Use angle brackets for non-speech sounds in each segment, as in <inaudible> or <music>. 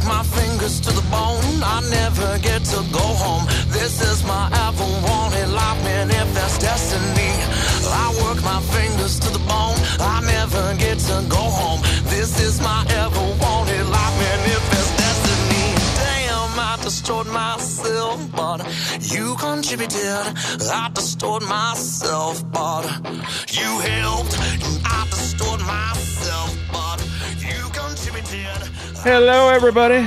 work my fingers to the bone. I never get to go home. This is my ever wanted life, man. If that's destiny, I work my fingers to the bone. I never get to go home. This is my ever wanted life, man. If that's destiny, damn, I destroyed myself, but you contributed. I destroyed myself, but you helped. I destroyed myself. Hello, everybody.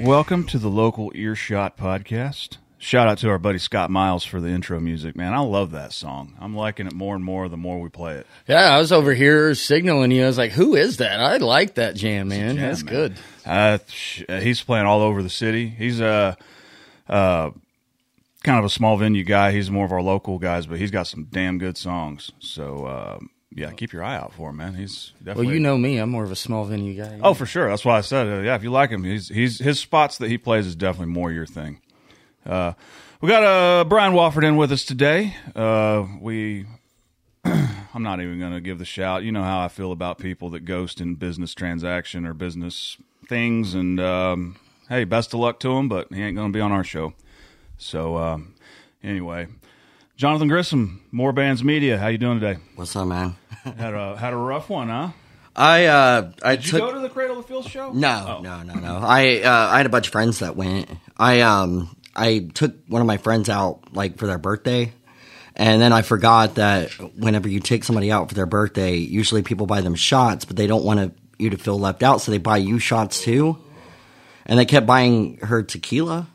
Welcome to the local Earshot podcast. Shout out to our buddy Scott Miles for the intro music, man. I love that song. I'm liking it more and more the more we play it. Yeah, I was over here signaling you. I was like, "Who is that?" I like that jam, man. jam, That's man. good. Uh, sh- uh, he's playing all over the city. He's a uh, kind of a small venue guy. He's more of our local guys, but he's got some damn good songs. So uh, yeah, keep your eye out for him, man. He's definitely. Well, you know me. I'm more of a small venue guy. Oh, for sure. That's why I said, uh, yeah. If you like him, he's he's his spots that he plays is definitely more your thing. Uh, we got uh, Brian Wofford in with us today. Uh, we, <clears throat> I'm not even going to give the shout. You know how I feel about people that ghost in business transaction or business things. And um, hey, best of luck to him, but he ain't going to be on our show. So um, anyway, Jonathan Grissom, More Bands Media. How you doing today? What's up, man? <laughs> Had a had a rough one, huh? I uh, I Did you took go to the Cradle of Filth show? no, no, no, no. I uh, I had a bunch of friends that went. I um I took one of my friends out like for their birthday, and then I forgot that whenever you take somebody out for their birthday, usually people buy them shots, but they don't want to, you to feel left out, so they buy you shots too. And they kept buying her tequila.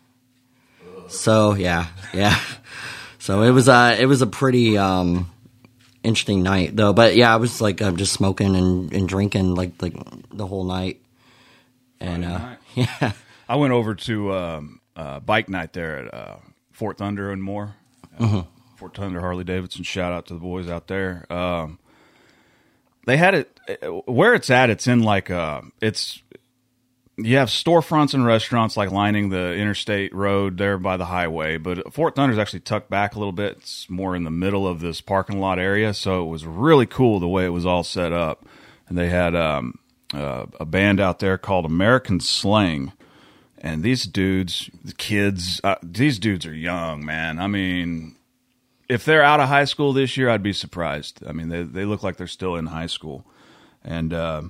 So yeah, yeah. <laughs> So it was uh it was a pretty um interesting night though. But yeah, I was like um, just smoking and, and drinking like like the whole night. And uh, night. <laughs> yeah, I went over to um, uh, bike night there at uh, Fort Thunder and more. Uh, Fort Thunder Harley Davidson. Shout out to the boys out there. Um, they had it where it's at. It's in like uh, it's you have storefronts and restaurants like lining the interstate road there by the highway, but Fort Thunder's actually tucked back a little bit. It's more in the middle of this parking lot area, so it was really cool the way it was all set up. And they had um, uh, a band out there called American Slang, and these dudes, the kids, uh, these dudes are young, man. I mean, if they're out of high school this year, I'd be surprised. I mean, they they look like they're still in high school, and. Uh,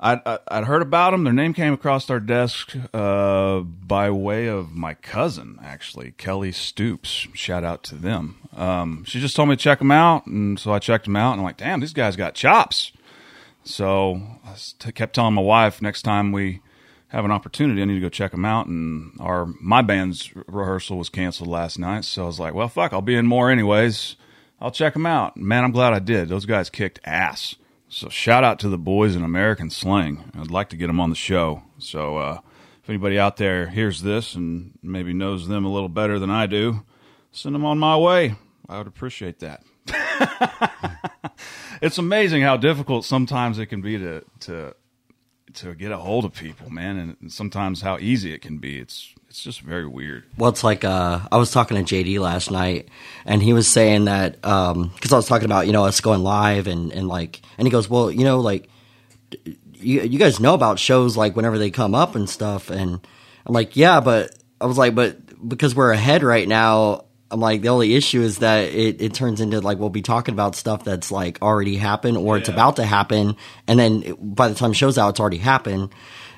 I'd, I'd heard about them. Their name came across our desk uh, by way of my cousin, actually, Kelly Stoops. Shout out to them. Um, she just told me to check them out, and so I checked them out, and I'm like, damn, these guys got chops. So I kept telling my wife next time we have an opportunity, I need to go check them out. And our my band's rehearsal was canceled last night, so I was like, well, fuck, I'll be in Moore anyways. I'll check them out. Man, I'm glad I did. Those guys kicked ass. So shout out to the boys in American Slang. I'd like to get them on the show. So uh, if anybody out there hears this and maybe knows them a little better than I do, send them on my way. I would appreciate that. <laughs> it's amazing how difficult sometimes it can be to to to get a hold of people, man, and sometimes how easy it can be. It's it's just very weird. well, it's like uh, I was talking to JD last night, and he was saying that because I was talking about you know us going live and and like, and he goes, well, you know, like you you guys know about shows like whenever they come up and stuff, and I'm like, yeah, but I was like, but because we're ahead right now. I'm like the only issue is that it, it turns into like we'll be talking about stuff that's like already happened or it's about to happen, and then it- by the time show's out, it's already happened,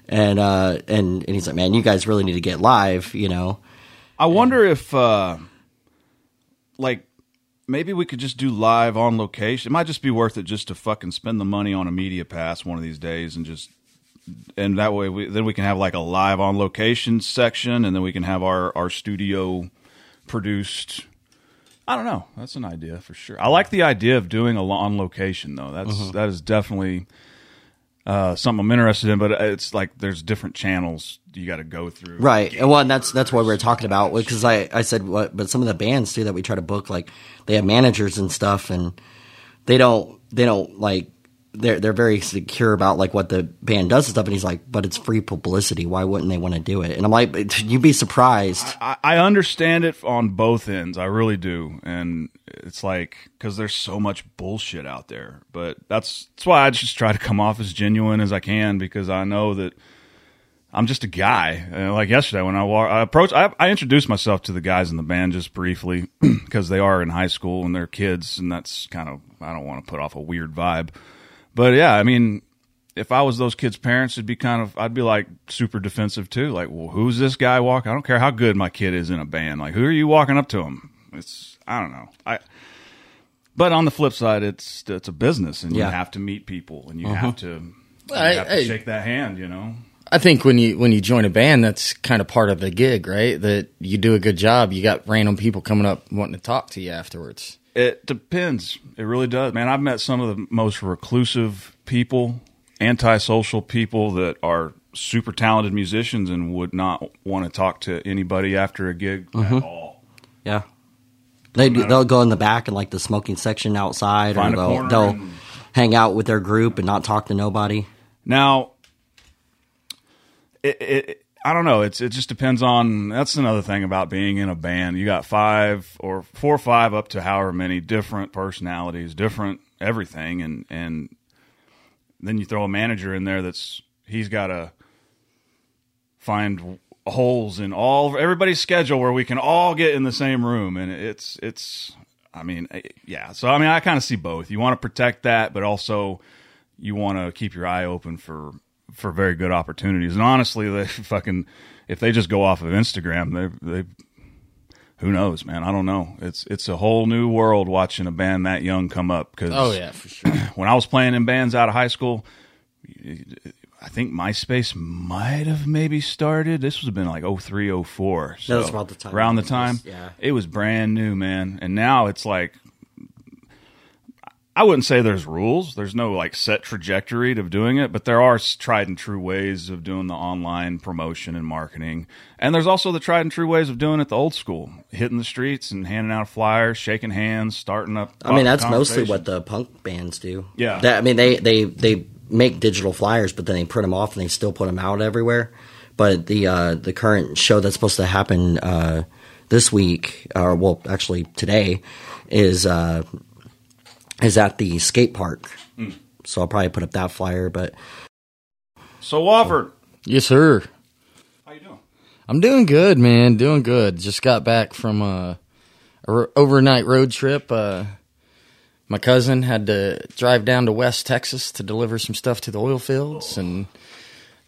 and uh and and he's like, man, you guys really need to get live, you know. I wonder if, uh, like, maybe we could just do live on location. It might just be worth it just to fucking spend the money on a media pass one of these days and just, and that way we, then we can have like a live on location section and then we can have our, our studio produced. I don't know. That's an idea for sure. I like the idea of doing a lo- on location though. That's that is definitely uh, something I'm interested in. But it's like there's different channels you got to go through. Right. And well, and that's that's what we are talking about because I I said what, but some of the bands too that we try to book like they have managers and stuff, and they don't they don't like they're they're very secure about like what the band does and stuff. And he's like, but it's free publicity. Why wouldn't they want to do it? And I'm like, you'd be surprised. I, I understand it on both ends. I really do, and it's like because there's so much bullshit out there. But that's that's why I just try to come off as genuine as I can because I know that I'm just a guy. Uh, like yesterday when I walk, I approach, I, I introduced myself to the guys in the band just briefly <clears throat> because they are in high school and they're kids, and that's kind of I don't want to put off a weird vibe. But yeah, I mean, if I was those kids' parents, it'd be kind of I'd be like super defensive too. Like, well, who's this guy walking? I don't care how good my kid is in a band. Like, who are you walking up to him? It's I don't know. I. But on the flip side, it's it's a business, and Yeah. you have to meet people, and you uh-huh. have to, you I- have to I- shake that hand. You know. I think when you when you join a band, that's kind of part of the gig, right? That you do a good job. You got random people coming up wanting to talk to you afterwards. It depends. It really does, man. I've met some of the most reclusive people, antisocial people that are super talented musicians and would not want to talk to anybody after a gig at mm-hmm. all. Yeah. They do, they'll go in the back in like the smoking section outside, Find or they'll, they'll and- hang out with their group and not talk to nobody. Now, it, it, I don't know. It's it just depends on. That's another thing about being in a band. You got five or four or five up to however many different personalities, different everything, and and then you throw a manager in there that's he's got to find holes in all everybody's schedule where we can all get in the same room, and it's it's. I mean, eh, yeah. So I mean, I kind of see both. You want to protect that, but also you want to keep your eye open for for very good opportunities. And honestly, they <laughs> fucking if they just go off of Instagram, they they who knows, man? I don't know. It's it's a whole new world watching a band that young come up. Cause Oh yeah, for sure. <clears throat> when I was playing in bands out of high school, I think MySpace might have maybe started. This would have been like 03, 04. So That was about the time Around the it was- time. yeah. It was brand new, man. And now it's like, I wouldn't say there's rules. There's no like set trajectory of doing it, but there are tried and true ways of doing the online promotion and marketing. And there's also the tried and true ways of doing it the old school, hitting the streets and handing out flyers, shaking hands, starting up. I mean, that's mostly what the punk bands do. Yeah. That, I mean, they, they, they make digital flyers, but then they print them off and they still put them out everywhere. But the uh, the current show that's supposed to happen uh, this week, or well, actually today, is uh, is at the skate park. Hmm. So I'll probably put up that flyer. But So Wofford, yes, sir. how you doing? I'm doing good, man. Doing good. Just got back from a, a overnight road trip. Uh, my cousin had to drive down to West Texas to deliver some stuff to the oil fields, and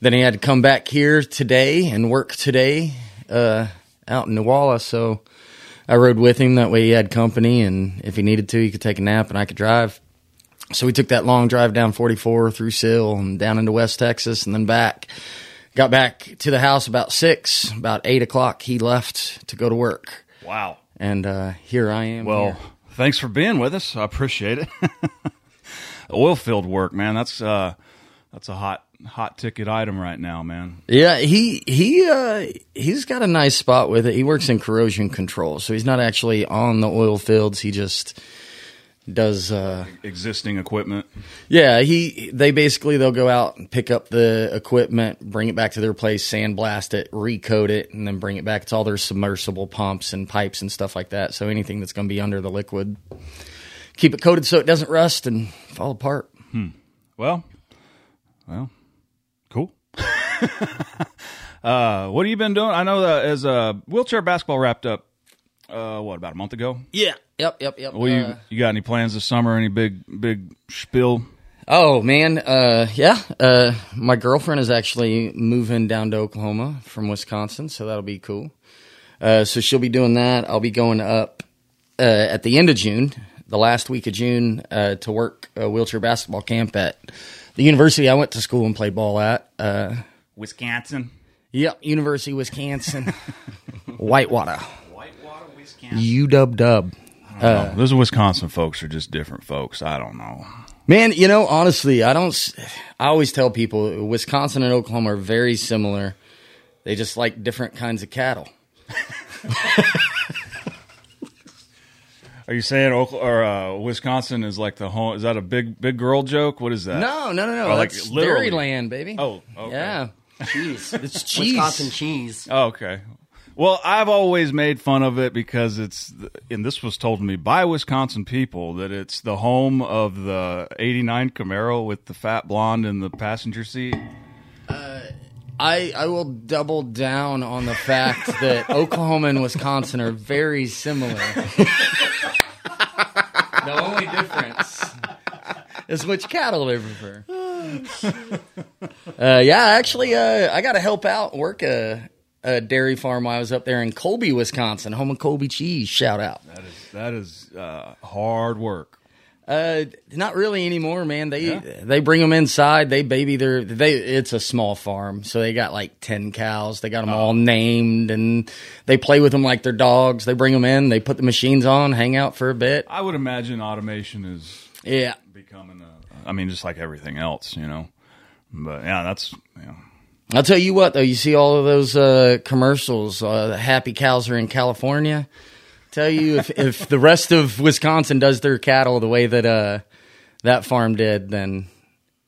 then he had to come back here today and work today uh, out in Newalla. So I rode with him. That way, he had company, and if he needed to, he could take a nap, and I could drive. So we took that long drive down 44 through Sill and down into West Texas, and then back. Got back to the house about six. About eight o'clock, he left to go to work, Wow. and uh, here I am. Well, here. thanks for being with us. I appreciate it. <laughs> Oil field work, man. That's uh, that's a hot hot ticket item right now, man. yeah, he he uh, he's got a nice spot with it. He works in corrosion control, so he's not actually on the oil fields. He just does. Uh, Existing equipment. yeah, he they basically they'll go out and pick up the equipment, bring it back to their place, sandblast it, recoat it, and then bring it back. It's all their submersible pumps and pipes and stuff like that. So anything that's going to be under the liquid, keep it coated so it doesn't rust and fall apart. Well, well, cool. <laughs> uh, what have you been doing? I know that as uh, wheelchair basketball wrapped up. Uh, what about a month ago? Yeah. Yep. Yep. Yep. Well, you Uh, you got any plans this summer? Any big big spiel? oh man. Uh, yeah. Uh, my girlfriend is actually moving down to Oklahoma from Wisconsin, so that'll be cool. Uh, so she'll be doing that. I'll be going up uh, at the end of June, the last week of June, uh, to work a wheelchair basketball camp at the university I went to school and played ball at. Wisconsin. yep, University of Wisconsin, <laughs> Whitewater, Whitewater, Wisconsin. UW Dub. Uh, Those Wisconsin folks are just different folks. I don't know. Man, you know, honestly, I don't. I always tell people Wisconsin and Oklahoma are very similar. They just like different kinds of cattle. <laughs> Are you saying Oklahoma, or uh, Wisconsin is like the home? Is that a big big girl joke? What is that? No, no, no, no. Like literally. Dairyland, baby. Oh, okay. yeah. Cheese, <laughs> It's cheese. Wisconsin cheese. Oh, okay. Well, I've always made fun of it because it's, and this was told to me by Wisconsin people that it's the home of the '89 Camaro with the fat blonde in the passenger seat. Uh, I, I will double down on the fact that <laughs> Oklahoma and Wisconsin are very similar. <laughs> the only difference <laughs> is which cattle they prefer. uh, yeah, actually, uh, I got to help out work a, a dairy farm while I was up there in Colby, Wisconsin, home of Colby cheese. Shout out. That is that is uh, hard work. Uh, not really anymore, man. They they bring them inside. They baby their they. It's a small farm, so they got like ten cows. They got them all named, and they play with them like they're dogs. They bring them in. They put the machines on, hang out for a bit. I would imagine automation is Yeah, becoming a. I mean, just like everything else, you know. But yeah, that's you know, I'll tell you what though. You see all of those uh, commercials. Uh, the happy cows are in California. Tell you if <laughs> if the rest of Wisconsin does their cattle the way that uh that farm did, then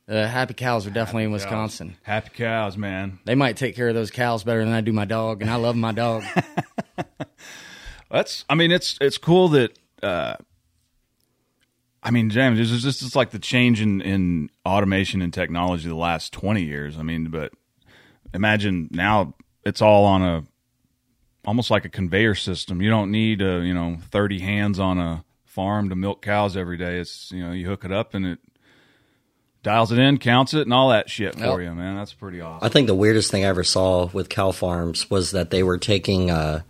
uh, happy cows are definitely in Wisconsin. happy cows, man. They might take care of those cows better than I do my dog, and I love my dog. <laughs> That's. I mean, it's it's cool that. uh I mean, James, this is just it's like the change in in automation and technology the last twenty years. I mean, but imagine now it's all on a almost like a conveyor system. You don't need a, you know thirty hands on a farm to milk cows every day. It's you know you hook it up and it dials it in, counts it, and all that shit for Yep. you, man. That's pretty awesome. I think the weirdest thing I ever saw with cow farms was that they were taking, uh,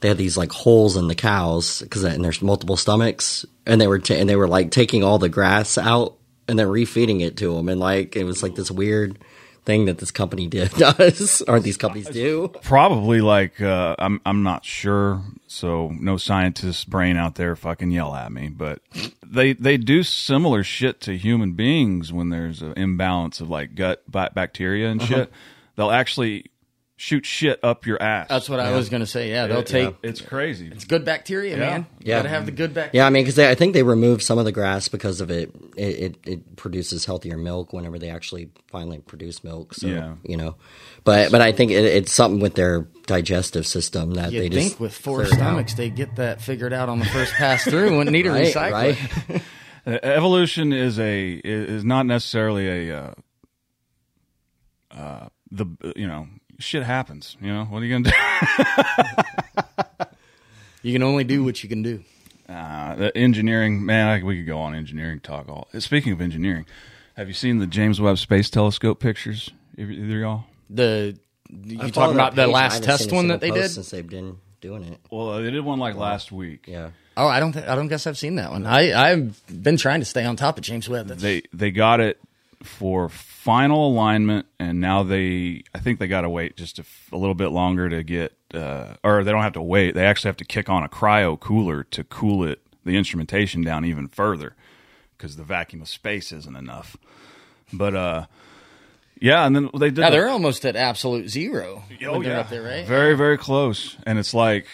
they had these like holes in the cows because and there's multiple stomachs, and they were ta- and they were like taking all the grass out and then refeeding it to them, and like it was like this weird thing that this company did does, or <laughs> these companies do. probably like uh, I'm I'm not sure, so no scientist brain out there fucking yell at me, but they they do similar shit to human beings when there's an imbalance of like gut bacteria and shit. They'll actually shoot shit up your ass. That's what I was gonna say. Yeah, they'll It- take It's crazy. it's good bacteria, Yeah. man. You Yeah. gotta have the good bacteria. Yeah, I mean, because I think they removed some of the grass because of it. It, it. it produces healthier milk whenever they actually finally produce milk. So Yeah. you know, but but I think it, it's something with their digestive system that they just. You they think just with four cleared out. stomachs they get that figured out on the first pass through? Wouldn't need a right? recycler. Right? <laughs> Uh, Evolution is a is not necessarily a uh, uh, the you know shit happens. You know what are you gonna do? <laughs> You can only do what you can do. Uh, the engineering, man, I, we could go on engineering talk. All speaking of engineering, have you seen the James Webb Space Telescope pictures? Either either of y'all? The you I talking about that the last test one that they did? since they've been doing it. Well, they did one like last week. Yeah, Oh, I don't. Th- I don't guess I've seen that one. I I've been trying to stay on top of James Webb. That's, They they got it for final alignment, and now they I think they got to wait just a, f- a little bit longer to get, uh, or they don't have to wait. They actually have to kick on a cryo cooler to cool it the instrumentation down even further because the vacuum of space isn't enough. But uh, yeah, and then they did. the- they're almost at absolute zero. Oh, yeah. up there, right? Very, very close. And it's like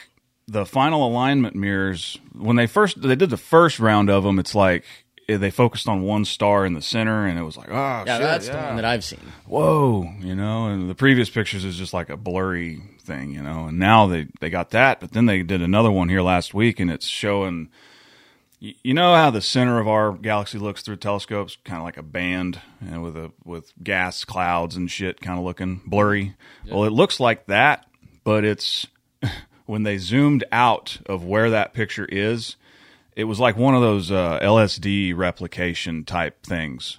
the final alignment mirrors. When they first they did the first round of them, it's like they focused on one star in the center, and it was like, oh, yeah, shit, that's the one that I've seen. whoa, you know. And the previous pictures is just like a blurry thing, you know. And now they they got that, but then they did another one here last week, and it's showing. You know how the center of our galaxy looks through telescopes, kind of like a band, and with a with gas clouds and shit, kind of looking blurry. Well, it looks like that, but it's <laughs> when they zoomed out of where that picture is, it was like one of those uh, LSD replication type things.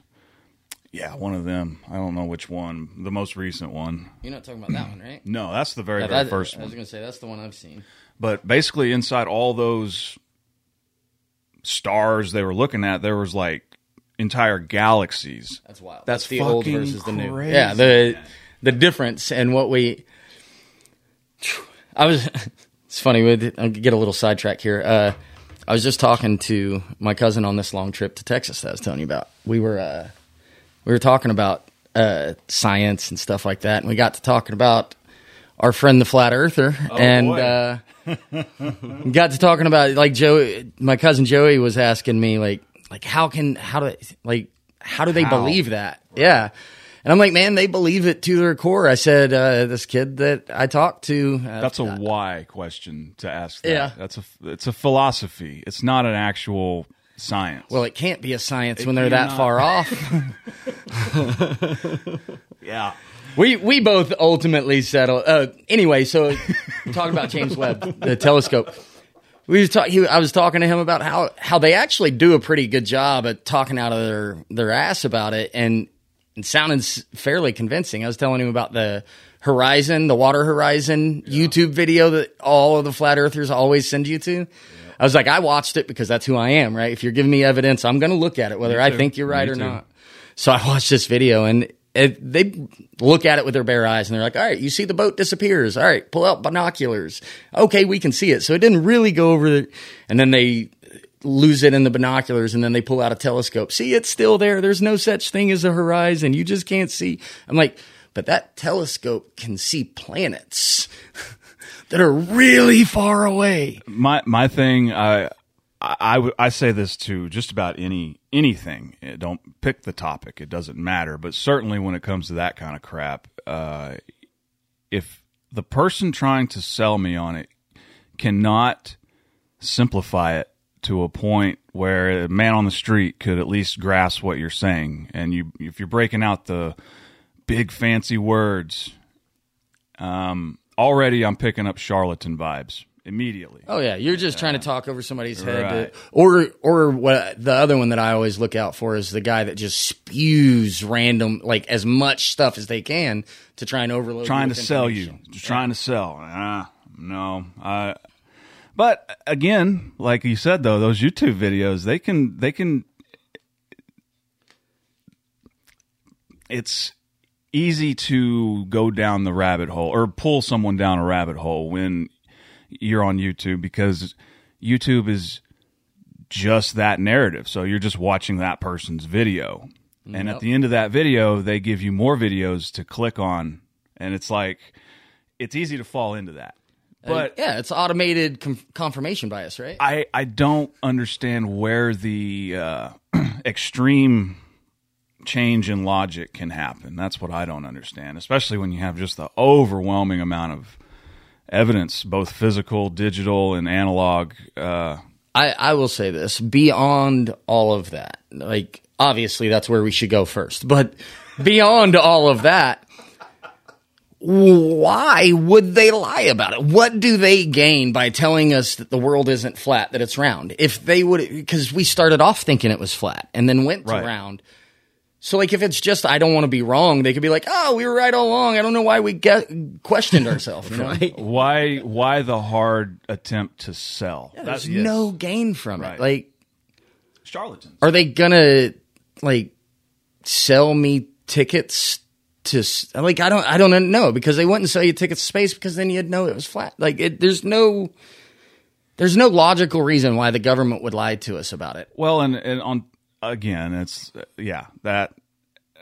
Yeah, one of them. I don't know which one. The most recent one. You're not talking about that one, right? No, that's the very, Yeah, very that- first I was going to say that's the one I've seen. But basically, inside all those stars they were looking at, there was like entire galaxies. That's wild. That's That's, the old fucking versus the new. crazy, Yeah, the the difference and what we. I was. <laughs> It's funny. we I'll get a little sidetrack here. Uh, I was just talking to my cousin on this long trip to Texas that I was telling you about. We were uh, we were talking about uh, science and stuff like that, and we got to talking about our friend the flat earther, and uh, <laughs> got to talking about like Joey, my cousin Joey was asking me like like how can how do like how do they How? believe that? Yeah. And I'm like, man, they believe it to their core. I said, uh, this kid that I talked to, uh, That's a why question to ask. That. Yeah. that's a it's a philosophy. It's not an actual science. well, it can't be a science It when they're that cannot. far off. <laughs> yeah, we we both ultimately settled. Uh, anyway, so talking about James Webb, the telescope. We was talk, he, I was talking to him about how how they actually do a pretty good job at talking out of their their ass about it and, and sounding fairly convincing. I was telling him about the Horizon, the Water Horizon YouTube video that all of the flat earthers always send you to. I was like, I watched it because that's who I am, right? If you're giving me evidence, I'm going to look at it, whether I think you're right Me or too. not. So I watched this video and it, they look at it with their bare eyes and they're like, all right, you see the boat disappears. All right, pull out binoculars. Okay, we can see it. So it didn't really go over the, and then they lose it in the binoculars and then they pull out a telescope. See, it's still there. There's no such thing as a horizon. You just can't see. I'm like, but that telescope can see planets <laughs> that are really far away. my my thing I I say this to just about any anything. Eh, Don't pick the topic; it doesn't matter. But certainly, when it comes to that kind of crap, uh, if the person trying to sell me on it cannot simplify it to a point where a man on the street could at least grasp what you're saying, and you if you're breaking out the big fancy words, um, already I'm picking up charlatan vibes immediately. Oh yeah, you're just trying to talk over somebody's head, Right. to- or or what? The other one that I always look out for is the guy that just spews random, like as much stuff as they can to try and overload. you trying to sell you, just trying to sell. Ah, no, I. But again, like you said though, those YouTube videos they can they can. It's easy to go down the rabbit hole or pull someone down a rabbit hole when you're on YouTube because YouTube is just that narrative. So you're just watching that person's video. And at the end of that video, they give you more videos to click on. And it's like, it's easy to fall into that. But yeah, it's automated com- confirmation bias, right? I, I don't understand where the uh, <clears throat> extreme change in logic can happen. That's what I don't understand, especially when you have just the overwhelming amount of evidence, both physical, digital, and analog. Uh, I, I will say this beyond all of that, like obviously that's where we should go first, but beyond all of that, why would they lie about it? What do they gain by telling us that the world isn't flat, that it's round? If they would, because we started off thinking it was flat and then went to round. So like if it's just I don't want to be wrong, they could be like, "Oh, we were right all along. I don't know why we get questioned ourselves." You know? Right? why why the hard attempt to sell? There's That's- yes. no gain from Right. it. Like charlatans. are they gonna like sell me tickets to like I don't I don't know because they wouldn't sell you tickets to space because then you'd know it was flat. Like it, there's no there's no logical reason why the government would lie to us about it. Well, and, and on again, it's yeah that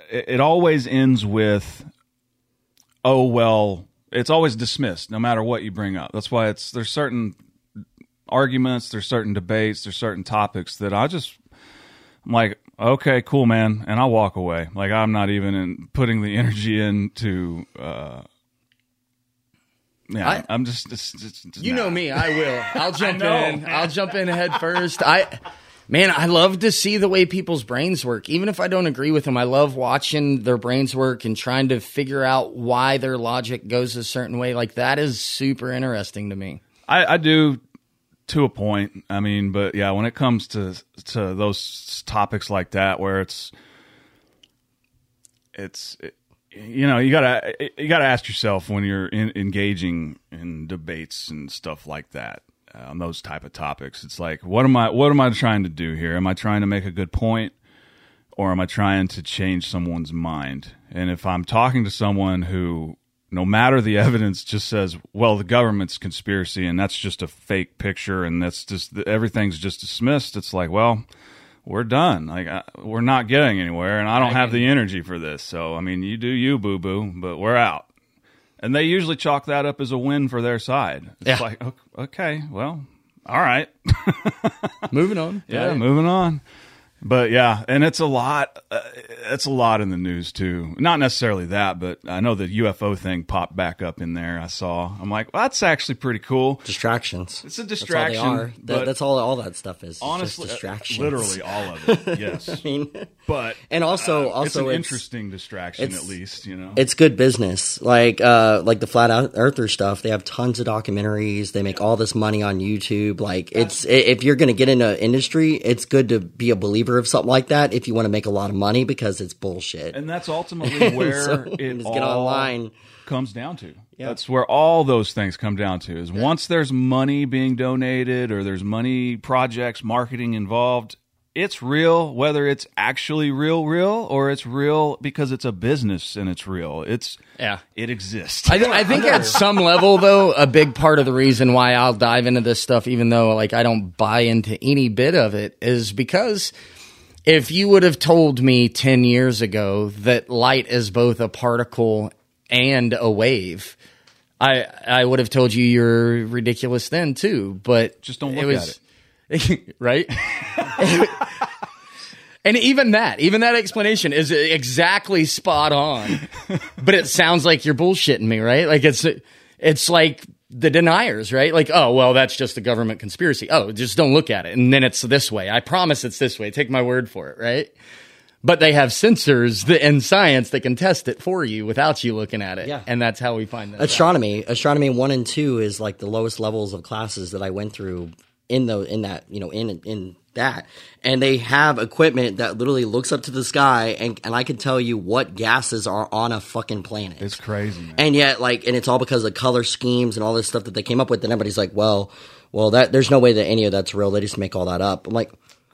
it, it always ends with oh well, it's always dismissed no matter what you bring up. That's why it's there's certain arguments, there's certain debates, there's certain topics that I just I'm like okay, cool, man, and I'll walk away. Like I'm not even in putting the energy into. uh yeah, I- I'm just, just, just- just- You nah. know me, I will. <laughs> I'll jump know. in. I'll jump in head first. I man, I love to see the way people's brains work. Even if I don't agree with them, I love watching their brains work and trying to figure out why their logic goes a certain way. Like that is super interesting to me. I, I do to a point. I mean, but yeah, when it comes to to those topics like that, where it's it's it, you know you gotta you gotta ask yourself when you're in, engaging in debates and stuff like that uh, on those type of topics. It's like what am I what am I trying to do here? Am I trying to make a good point? Or am I trying to change someone's mind? And if I'm talking to someone who no matter the evidence just says well the government's conspiracy and that's just a fake picture and that's just everything's just dismissed. It's like well we're done. Like I, we're not getting anywhere and i don't have the energy for this. So i mean you do you boo boo but we're out. And they usually chalk that up as a win for their side. It's Yeah. like okay well all right. <laughs> Moving on. yeah moving on But yeah, and it's a lot. Uh, it's a lot in the news too. Not necessarily that, but I know the UFO thing popped back up in there. I saw. I'm like, well, that's actually pretty cool. Distractions. It's a That's distraction, all they are. That- that's all. All that stuff is. Honestly, just distractions. literally all of it. <laughs> Yes, I mean, but and also, uh, also, it's an it's- interesting distraction at least. You know, it's good business. Like uh like the flat Earth- earther stuff, they have tons of documentaries. They make all this money on YouTube. Like it's if you're going to get into industry, it's good to be a believer of something like that if you want to make a lot of money because it's bullshit. and that's ultimately <laughs> where So, it all get online. comes down to. Yeah. That's where all those things come down to. Is once there's money being donated or there's money projects marketing involved, it's real whether it's actually real real or it's real because it's a business and it's real. It's Yeah. it exists. I, th- I think at <laughs> some level, though, a big part of the reason why I'll dive into this stuff, even though like I don't buy into any bit of it, is because if you would have told me ten years ago that light is both a particle and a wave, I I would have told you you're ridiculous then too. But Just don't it look was, it, <laughs> right? <laughs> And even that, even that explanation is exactly spot on. <laughs> but it sounds like you're bullshitting me, right? Like it's it's like the deniers, right? Like, oh, well, that's just a government conspiracy. Oh, just don't look at it. And then it's this way. I promise it's this way. Take my word for it, right? But they have sensors that, in science that can test it for you without you looking at it. Yeah. And that's how we find that. out. astronomy astronomy 1 and 2 is like the lowest levels of classes that I went through in the in that, you know, in in that. And they have equipment that literally looks up to the sky and and I can tell you what gases are on a fucking planet. it's crazy. Man. and yet like and it's all because of color schemes and all this stuff that they came up with and everybody's like well well that there's no way that any of that's real they just make all that up i'm like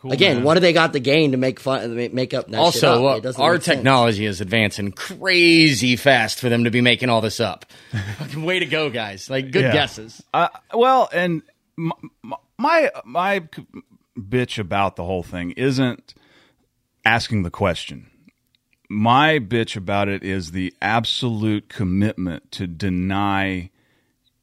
again man. what do they got the gain to make fun make- make up that shit Also, up? uh, doesn't our make sense. technology is advancing crazy fast for them to be making all this up. Fucking <laughs> Way to go, guys! Like good Yeah. guesses. Uh, well, and m- m- my my c- bitch about the whole thing isn't asking the question. My bitch about it is the absolute commitment to deny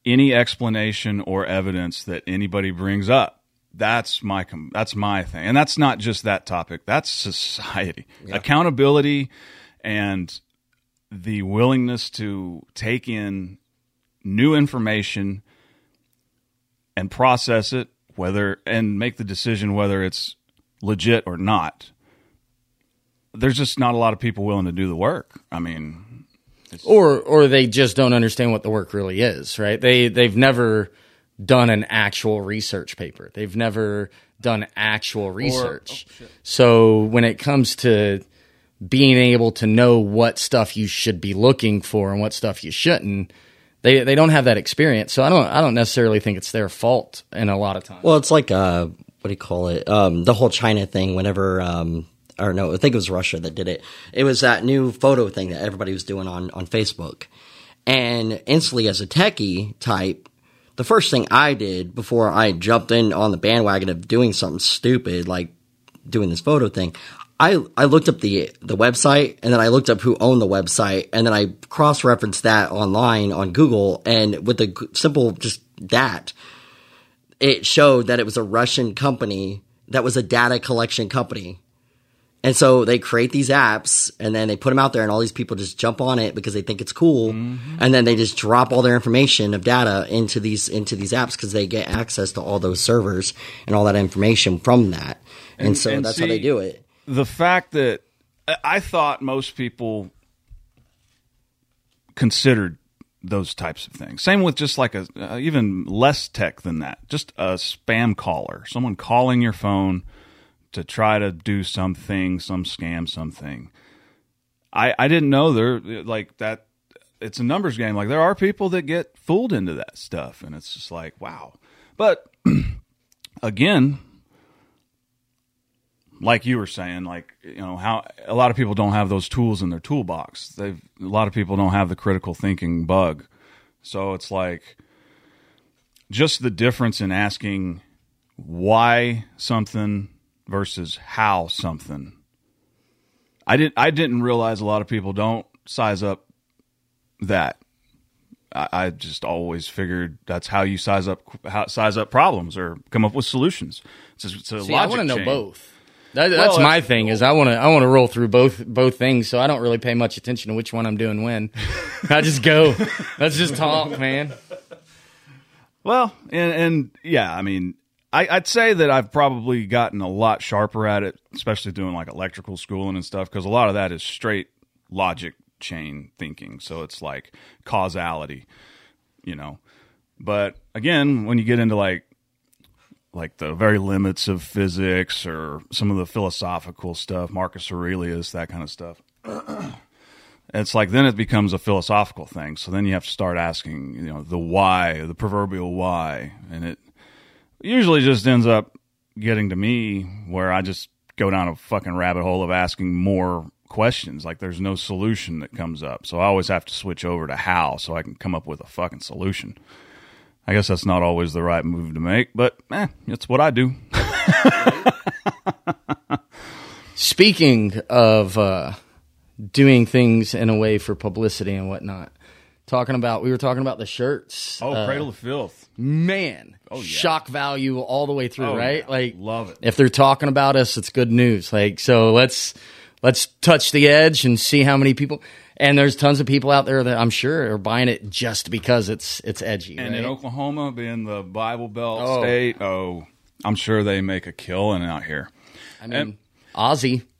any explanation or evidence that anybody brings up. That's my com- that's my thing, and that's not just that topic. That's society accountability and the willingness to take in new information and process it whether and make the decision whether it's legit or not there's just not a lot of people willing to do the work i mean or or they just don't understand what the work really is, right? They they've never done an actual research paper. They've never done actual oh, research. so when it comes to being able to know what stuff you should be looking for and what stuff you shouldn't, they they don't have that experience. So I don't I don't necessarily think it's their fault in a lot of times. well it's like uh what do you call it um the whole china thing whenever um or no i think it was russia that did it it was that new photo thing that everybody was doing on on facebook and instantly as a techie type the first thing i did before i jumped in on the bandwagon of doing something stupid like doing this photo thing I, I looked up the the website and then I looked up who owned the website and then I cross referenced that online on Google and with the simple just that it showed that it was a Russian company that was a data collection company. And so they create these apps and then they put them out there and all these people just jump on it because they think it's cool. Mm-hmm. And then they just drop all their information of data into these, into these apps because they get access to all those servers and all that information from that. And, so and that's how they do it. The fact that I- thought most people considered those types of things. Same with just like a uh, even less tech than that, just a spam caller, someone calling your phone to try to do something, some scam, something. I I didn't know there like that. It's a numbers game. Like there are people that get fooled into that stuff, and it's just like wow. But <clears throat> again, like you were saying, like you know how a lot of people don't have those tools in their toolbox. They've a lot of people don't have the critical thinking bug. So it's like just the difference in asking why something versus how something. I didn't I didn't realize a lot of people don't size up that. I, I just always figured that's how you size up how, size up problems or come up with solutions. It's, a- it's a See, I want to know both. That, that's Well, my thing is I want to I want to roll through both both things, so I don't really pay much attention to which one I'm doing when. <laughs> I just go. Let's just talk, man. Well, and and yeah, I mean, I, I'd say that I've probably gotten a lot sharper at it, especially doing like electrical schooling and stuff, because a lot of that is straight logic chain thinking. So it's like causality, you know. But again, when you get into like like the very limits of physics or some of the philosophical stuff, Marcus Aurelius, that kind of stuff. <clears throat> it's like then it becomes a philosophical thing. So then you have to start asking, you know, the why, the proverbial why, and it usually just ends up getting to me where I just go down a fucking rabbit hole of asking more questions. Like there's no solution that comes up. So I always have to switch over to how so I can come up with a fucking solution. I guess that's not always the right move to make, but eh, it's what I do. <laughs> Speaking of uh, doing things in a way for publicity and whatnot, talking about we were talking about the shirts. Oh, Uh, Cradle of Filth. man, yeah. shock value all the way through, Oh, right? yeah. Like, Love it. If they're talking about us, it's good news. Like, so let's let's touch the edge and see how many people. And there's tons of people out there that I'm sure are buying it just because it's it's edgy. And in? Oklahoma, being the Bible Belt Oh. state, oh, I'm sure they make a killing out here. I mean, Ozzy. <laughs>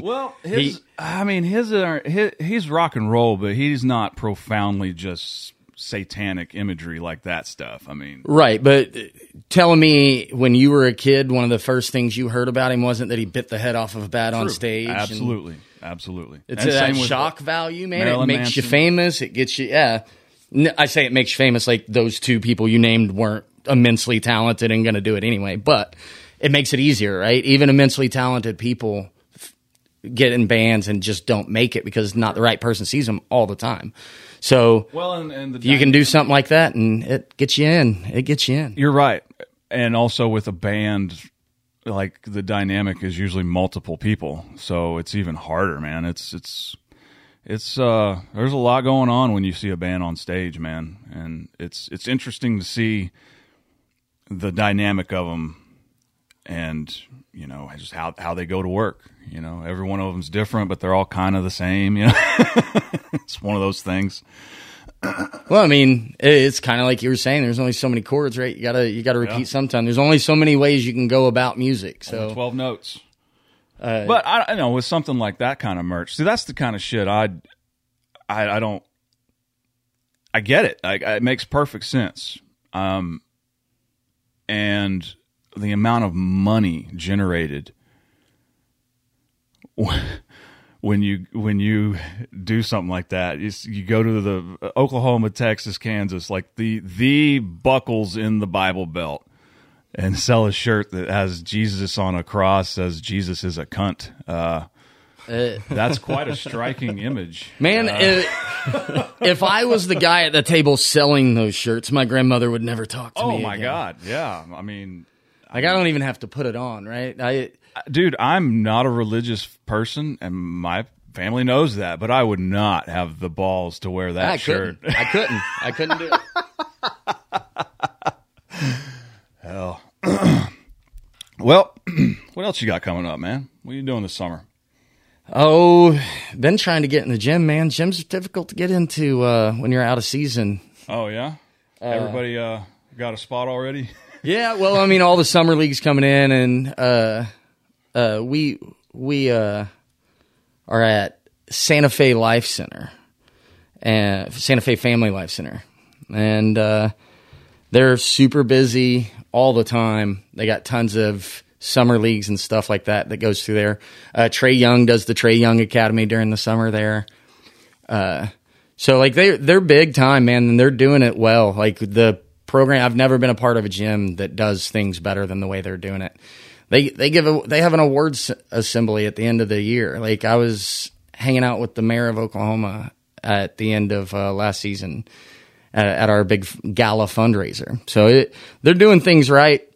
Well, his, He- I mean, his, uh, his he's rock and roll, but he's not profoundly just satanic imagery like that stuff. I mean, Right, but uh, telling me when you were a kid, one of the first things you heard about him wasn't that he bit the head off of a bat on stage. and absolutely, absolutely. It's And that shock value, man. Marilyn it makes you famous. It gets you, yeah. I say it makes you famous like those two people you named weren't immensely talented and going to do it anyway, but it makes it easier, right? Even immensely talented people f- get in bands and just don't make it because not the right person sees them all the time. So Well, and, and the if you can do something like that and it gets you in, it gets you in. You're right, and also with a band, like the dynamic is usually multiple people, so it's even harder, man. It's it's it's uh there's a lot going on when you see a band on stage, man, and it's it's interesting to see the dynamic of them, and you know just how how they go to work. You know, every one of them's different, but they're all kind of the same. You know, <laughs> it's one of those things. Well, I mean, it's kind of like you were saying. There's only so many chords, right? You gotta you gotta repeat Yeah. sometime. There's only so many ways you can go about music. So Twelve notes. uh, But I, I know with something like that kind of merch, see, that's the kind of shit I'd, I, I don't, I get it. I, it makes perfect sense. Um, and the amount of money generated <laughs> when you when you do something like that, you, you go to the Oklahoma, Texas, Kansas, like the the buckles in the Bible Belt and sell a shirt that has Jesus on a cross says Jesus is a cunt. Uh, that's quite a striking image. Man, if, if I was the guy at the table selling those shirts, my grandmother would never talk to Oh me. Oh my again. god, yeah. I mean, Like I don't even have to put it on, right? I dude, I'm not a religious person, and my family knows that. But I would not have the balls to wear that I shirt. couldn't. I couldn't. I couldn't do it. <laughs> Hell. <clears throat> well, <clears throat> what else you got coming up, man? What are you doing this summer? Oh, been trying to get in the gym, man. Gym's are difficult to get into uh, when you're out of season. Oh yeah, everybody uh, got a spot already. <laughs> Yeah, well, I mean, all the summer leagues coming in, and uh, uh, we we uh, are at Santa Fe Life Center and Santa Fe Family Life Center, and uh, they're super busy all the time. They got tons of summer leagues and stuff like that that goes through there. Uh, Trae Young does the Trae Young Academy during the summer there. So like they they're big time, man, and they're doing it well. Like the program, I've never been a part of a gym that does things better than the way they're doing it. They they give a they have an awards assembly at the end of the year. Like I was hanging out with the mayor of Oklahoma at the end of uh, last season at, at our big gala fundraiser. So it, they're doing things right.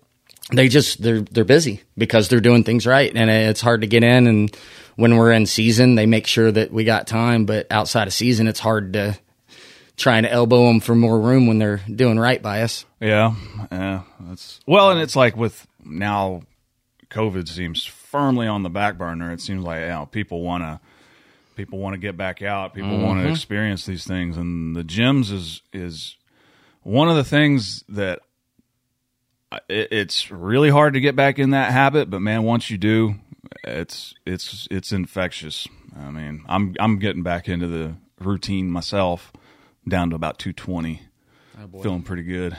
They just they're they're busy because they're doing things right, and it's hard to get in. And when we're in season, they make sure that we got time. But outside of season, it's hard to try and elbow them for more room when they're doing right by us. Yeah, yeah. That's well, and it's like with now, COVID seems firmly on the back burner. It seems like you know people want to people want to get back out. People want to mm-hmm. experience these things, and the gyms is is one of the things that it, it's really hard to get back in that habit. But man, once you do, it's it's it's infectious. I mean, I'm I'm getting back into the routine myself, down to about 220, feeling pretty good.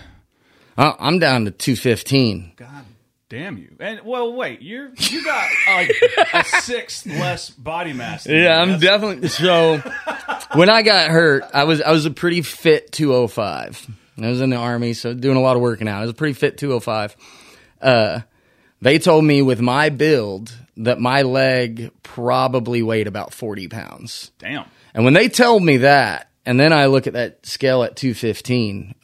I'm down to 215. God damn you! And well, wait, you're you got like a <laughs> sixth less body mass. Yeah, I'm definitely so. when I got hurt, I was I was a pretty fit 205. I was in the army, so doing a lot of working out. I was a pretty fit 205. Uh, they told me with my build that my leg probably weighed about 40 pounds. damn. And when they told me that, and then I look at that scale at 215,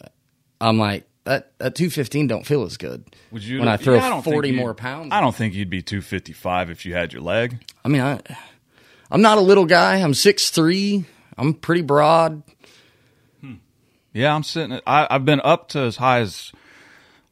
I'm like, that, that 215 don't feel as good. Would you when I throw Yeah, don't 40 more pounds? I don't think you'd be 255 if you had your leg. I mean, I, I'm not a little guy. I'm 6'3". I'm pretty broad. Hmm. Yeah, I'm sitting. I, I've been up to as high as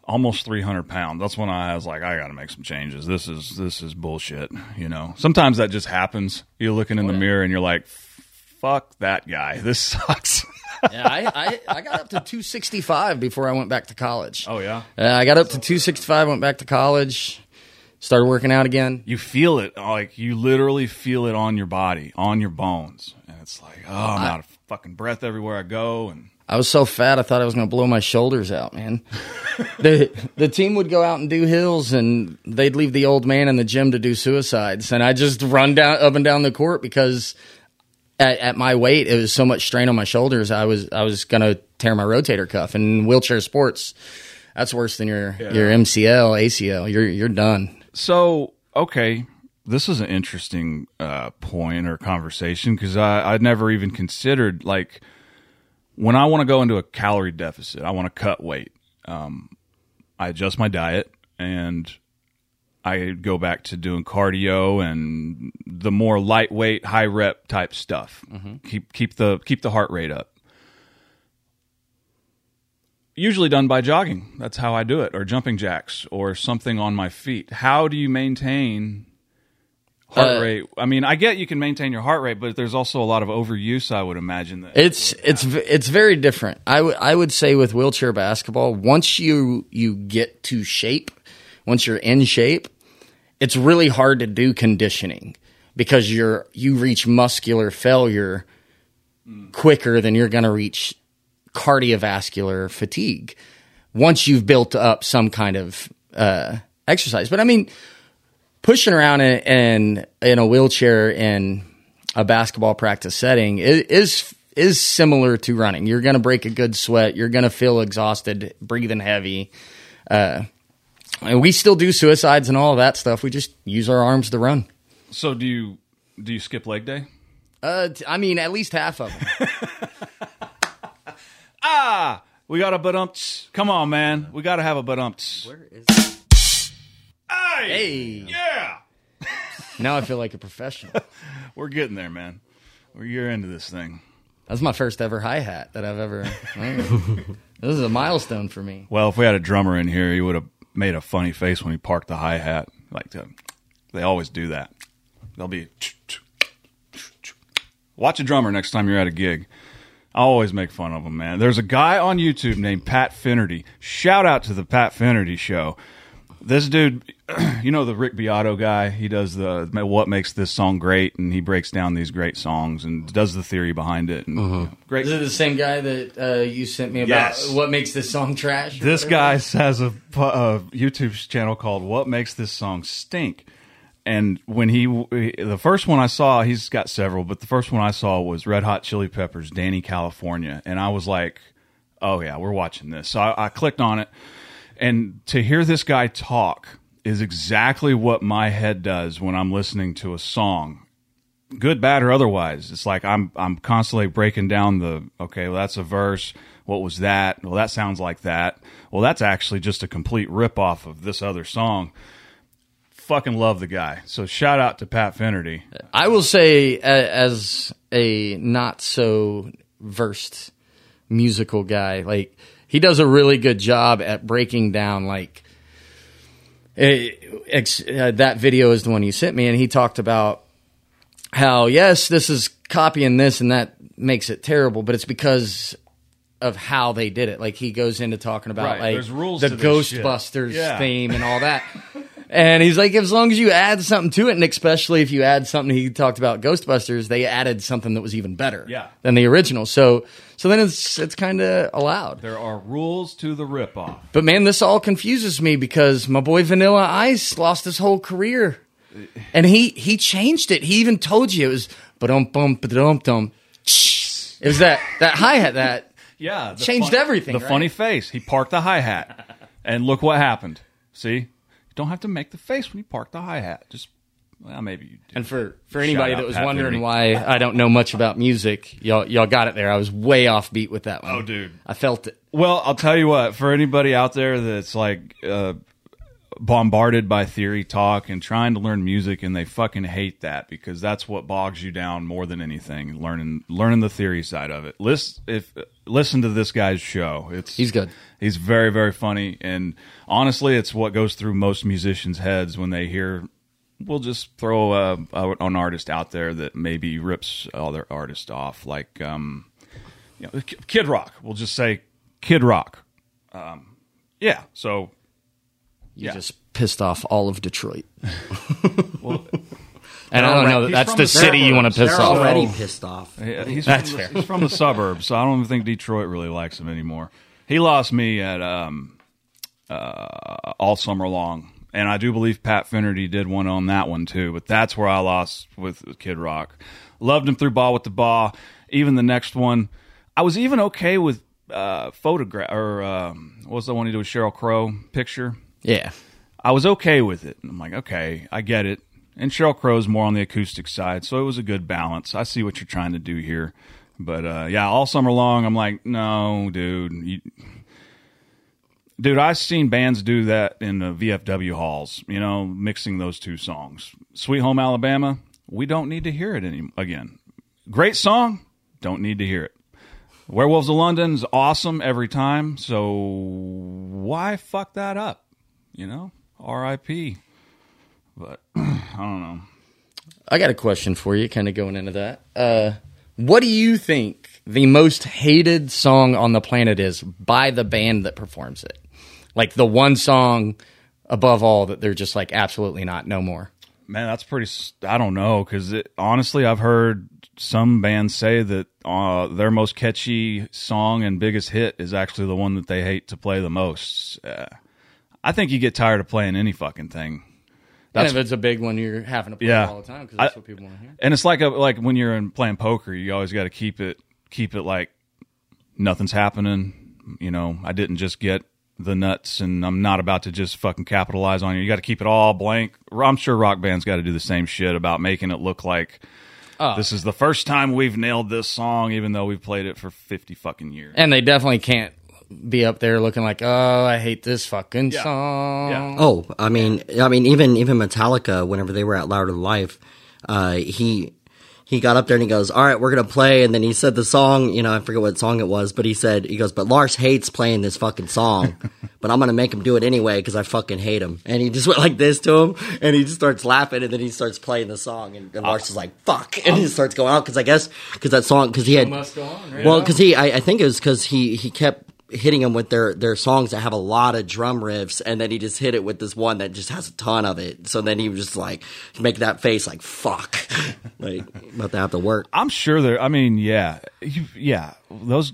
almost 300 pounds. That's when I was like, I got to make some changes. This is this is bullshit. You know, sometimes that just happens. You're looking in the oh, mirror and you're like, fuck that guy. This <laughs> sucks. Yeah, I, I, I got up to 265 before I went back to college. oh yeah. Uh, I got up to 265, went back to college, started working out again. You feel it, like you literally feel it on your body, on your bones, and it's like, oh, I'm out of fucking breath everywhere I go, and I was so fat, I thought I was going to blow my shoulders out, man. <laughs> the The team would go out and do hills, and they'd leave the old man in the gym to do suicides, and I just run down up and down the court because at, at my weight, it was so much strain on my shoulders. I was I was going to tear my rotator cuff. And wheelchair sports, that's worse than your your MCL, ACL. You're you're done. So, okay, this is an interesting uh, point or conversation because I I'd never even considered like when I want to go into a calorie deficit, I want to cut weight. Um, I adjust my diet and I go back to doing cardio and the more lightweight, high rep type stuff. Keep keep the keep the heart rate up. Usually done by jogging. That's how I do it, or jumping jacks, or something on my feet. How do you maintain heart Uh, rate? I mean, I get you can maintain your heart rate, but there's also a lot of overuse. I would imagine that It's it's it's very different. I would I would say with wheelchair basketball, once you you get to shape, once you're in shape, it's really hard to do conditioning because you're you reach muscular failure quicker than you're going to reach cardiovascular fatigue once you've built up some kind of uh, exercise. But I mean, pushing around in, in in a wheelchair in a basketball practice setting is is similar to running. You're going to break a good sweat. You're going to feel exhausted, breathing heavy. Uh, and we still do suicides and all of that stuff. We just use our arms to run. So do you do you skip leg day? Uh, t- I mean, at least half of them. <laughs> Ah, we got a but umps. Come on, man, we got to have a but umps. Where is Hey, Hey. yeah, now I feel like a professional. <laughs> we're getting there, man. We're you're into this thing. That's my first ever hi hat that I've ever. <laughs> this is a milestone for me. Well, if we had a drummer in here, he would have made a funny face when he parked the hi hat. Like to, they always do that. They'll be watch a drummer next time you're at a gig. I always make fun of them, man. There's a guy on YouTube named Pat Finnerty. Shout out to the Pat Finnerty show. This dude, <clears throat> you know the Rick Beato guy. He does the what makes this song great, and he breaks down these great songs and does the theory behind it. And you know, great. Is it the same guy that uh, you sent me about Yes. what makes this song trash? This whatever? guy has a, a YouTube channel called "What Makes This Song Stink," and when he the first one I saw, he's got several, but the first one I saw was Red Hot Chili Peppers, "Dani California," and I was like, "Oh yeah, we're watching this." So I, I clicked on it, and to hear this guy talk is exactly what my head does when I'm listening to a song good, bad, or otherwise. It's like I'm I'm constantly breaking down the okay, well that's a verse. What was that? Well, that sounds like that. Well, that's actually just a complete rip off of this other song. Fucking love the guy. So shout out to Pat Finnerty. I will say, as a not so versed musical guy, like he does a really good job at breaking down like it, ex, uh, that video is the one you sent me, and he talked about how yes, this is copying this, and that makes it terrible, but it's because of how they did it. Like he goes into talking about Right, like the to this shit. Ghostbusters Yeah. theme and all that. <laughs> And he's like, as long as you add something to it, and especially if you add something, he talked about Ghostbusters, they added something that was even better Yeah. than the original. So, so then it's it's kind of allowed. There are rules to the ripoff. But man, this all confuses me because my boy Vanilla Ice lost his whole career, uh. and he he changed it. He even told you it was ba-dum bum ba-dum dum. It was that that hi hat that <laughs> Yeah, Changed fun- everything, The right? funny face. He parked the hi hat, and look what happened. See, don't have to make the face when you park the hi hat. Just well, maybe you. Do. And for, for anybody out that was Pat wondering Finnerty. why I don't know much about music, y'all y'all got it there. I was way off beat with that one. Oh, dude. I felt it. Well, I'll tell you what. For anybody out there that's like uh, bombarded by theory talk and trying to learn music, and they fucking hate that because that's what bogs you down more than anything. Learning learning the theory side of it. Listen if listen to this guy's show. It's He's good. He's very very funny, and honestly, it's what goes through most musicians' heads when they hear. We'll just throw uh, a, an artist out there that maybe rips other artists off, like um, you know, Kid Rock. We'll just say Kid Rock. Um, yeah. So You Yeah. just pissed off all of Detroit. <laughs> well, And I don't know that that's the the city you want to piss They're off. already pissed off. Yeah, he's That's from the, fair. He's from the suburbs, so I don't even think Detroit really likes him anymore. He lost me at um, uh, all summer long, and I do believe Pat Finnerty did one on that one too. But that's where I lost with Kid Rock. Loved him through Bawitdaba. Even the next one, I was even okay with uh, photograph or um, what was the one he did with Sheryl Crow picture. Yeah. I was okay with it. I'm like, okay, I get it. And Sheryl Crow's more on the acoustic side, so it was a good balance. I see what you're trying to do here. But uh, yeah, all summer long, I'm like, no, dude. You, dude, I've seen bands do that in the VFW halls, you know, mixing those two songs. Sweet Home Alabama, we don't need to hear it any, again. Great song, don't need to hear it. Werewolves of London's awesome every time, so why fuck that up? You know, R.I.P. But <clears throat> I don't know. I got a question for you, kind of going into that. Uh, what do you think the most hated song on the planet is by the band that performs it? Like the one song above all that they're just like absolutely not, no more. Man, that's pretty. I don't know because honestly, I've heard some bands say that uh, their most catchy song and biggest hit is actually the one that they hate to play the most. Uh, I think you get tired of playing any fucking thing. And That's if it's a big one, you're having to play Yeah. all the time because that's I- what people want to hear. and it's like a like when you're in playing poker, you always got to keep it keep it like nothing's happening. You know, I didn't just get the nuts, and I'm not about to just fucking capitalize on you. You got to keep it all blank. I'm sure rock bands got to do the same shit about making it look like uh. this is the first time we've nailed this song, even though we've played it for 50 fucking years. And they definitely can't be up there looking like, oh, I hate this fucking Yeah. song. Yeah. Oh, I mean, I mean, even even Metallica, whenever they were at Louder Than Life, uh, he he got up there and he goes, "All right, we're gonna play," and then he said the song. You know, I forget what song it was, but he said he goes, "But Lars hates playing this fucking song, <laughs> but I'm gonna make him do it anyway because I fucking hate him." And he just <laughs> went like this to him, and he just starts laughing, and then he starts playing the song, and, and Lars is like, "Fuck," and he starts going out because I guess because that song because he had Must go on, right? well, because he, I, I think it was because he he kept hitting them with their their songs that have a lot of drum riffs, and then he just hit it with this one that just has a ton of it. So then he was just like make that face like fuck, <laughs> like about to have to work. I'm sure there. I mean, yeah, you, yeah. Those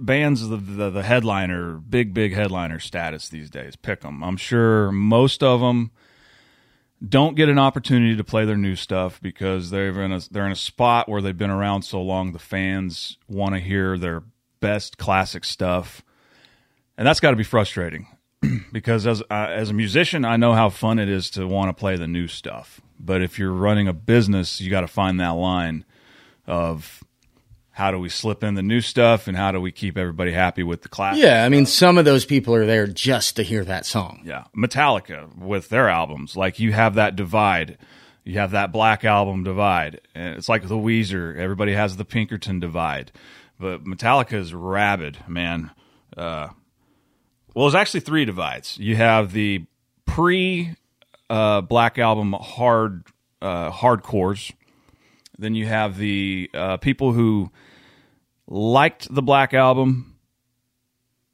bands, the, the the headliner, big big headliner status these days. Pick them. I'm sure most of them don't get an opportunity to play their new stuff because they're in a they're in a spot where they've been around so long. The fans want to hear their best classic stuff, and that's got to be frustrating. <clears throat> because as uh, as a musician, I know how fun it is to want to play the new stuff. But if you're running a business, you got to find that line of how do we slip in the new stuff and how do we keep everybody happy with the classic. Yeah, I mean, some of those people are there just to hear that song. Yeah, Metallica with their albums, like you have that divide. You have that Black Album divide, and it's like the Weezer. Everybody has the Pinkerton divide, but Metallica is rabid, man. Uh, well, there's actually three divides. You have the pre uh, Black Album hard uh, hardcores. Then you have the uh, people who liked the Black Album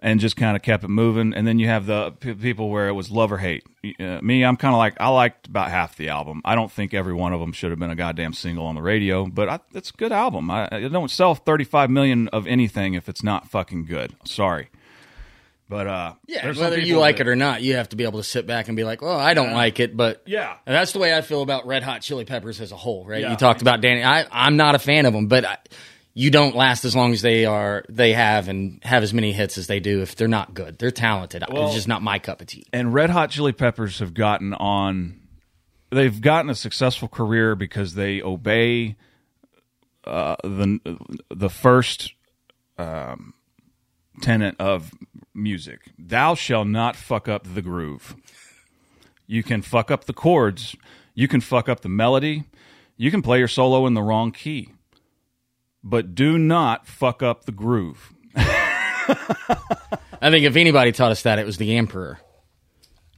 and just kind of kept it moving. And then you have the p- people where it was love or hate. Uh, me, I'm kind of like I liked about half the album. I don't think every one of them should have been a goddamn single on the radio, but I, it's a good album. I, I don't sell 35 million of anything if it's not fucking good. Sorry. But uh, Yeah, whether you like that- it or not, you have to be able to sit back and be like, "Well, I don't like it," but Yeah. and that's the way I feel about Red Hot Chili Peppers as a whole, right? Yeah. You talked about Dani. I, I'm not a fan of them, but I, you don't last as long as they are. They have and have as many hits as they do if they're not good. They're talented. Well- it's just not my cup of tea. and Red Hot Chili Peppers have gotten on. They've gotten a successful career because they obey uh, the the first um, tenet of music: "Thou shall not fuck up the groove." You can fuck up the chords. You can fuck up the melody. You can play your solo in the wrong key, but do not fuck up the groove. <laughs> I think if anybody taught us that, it was the Emperor.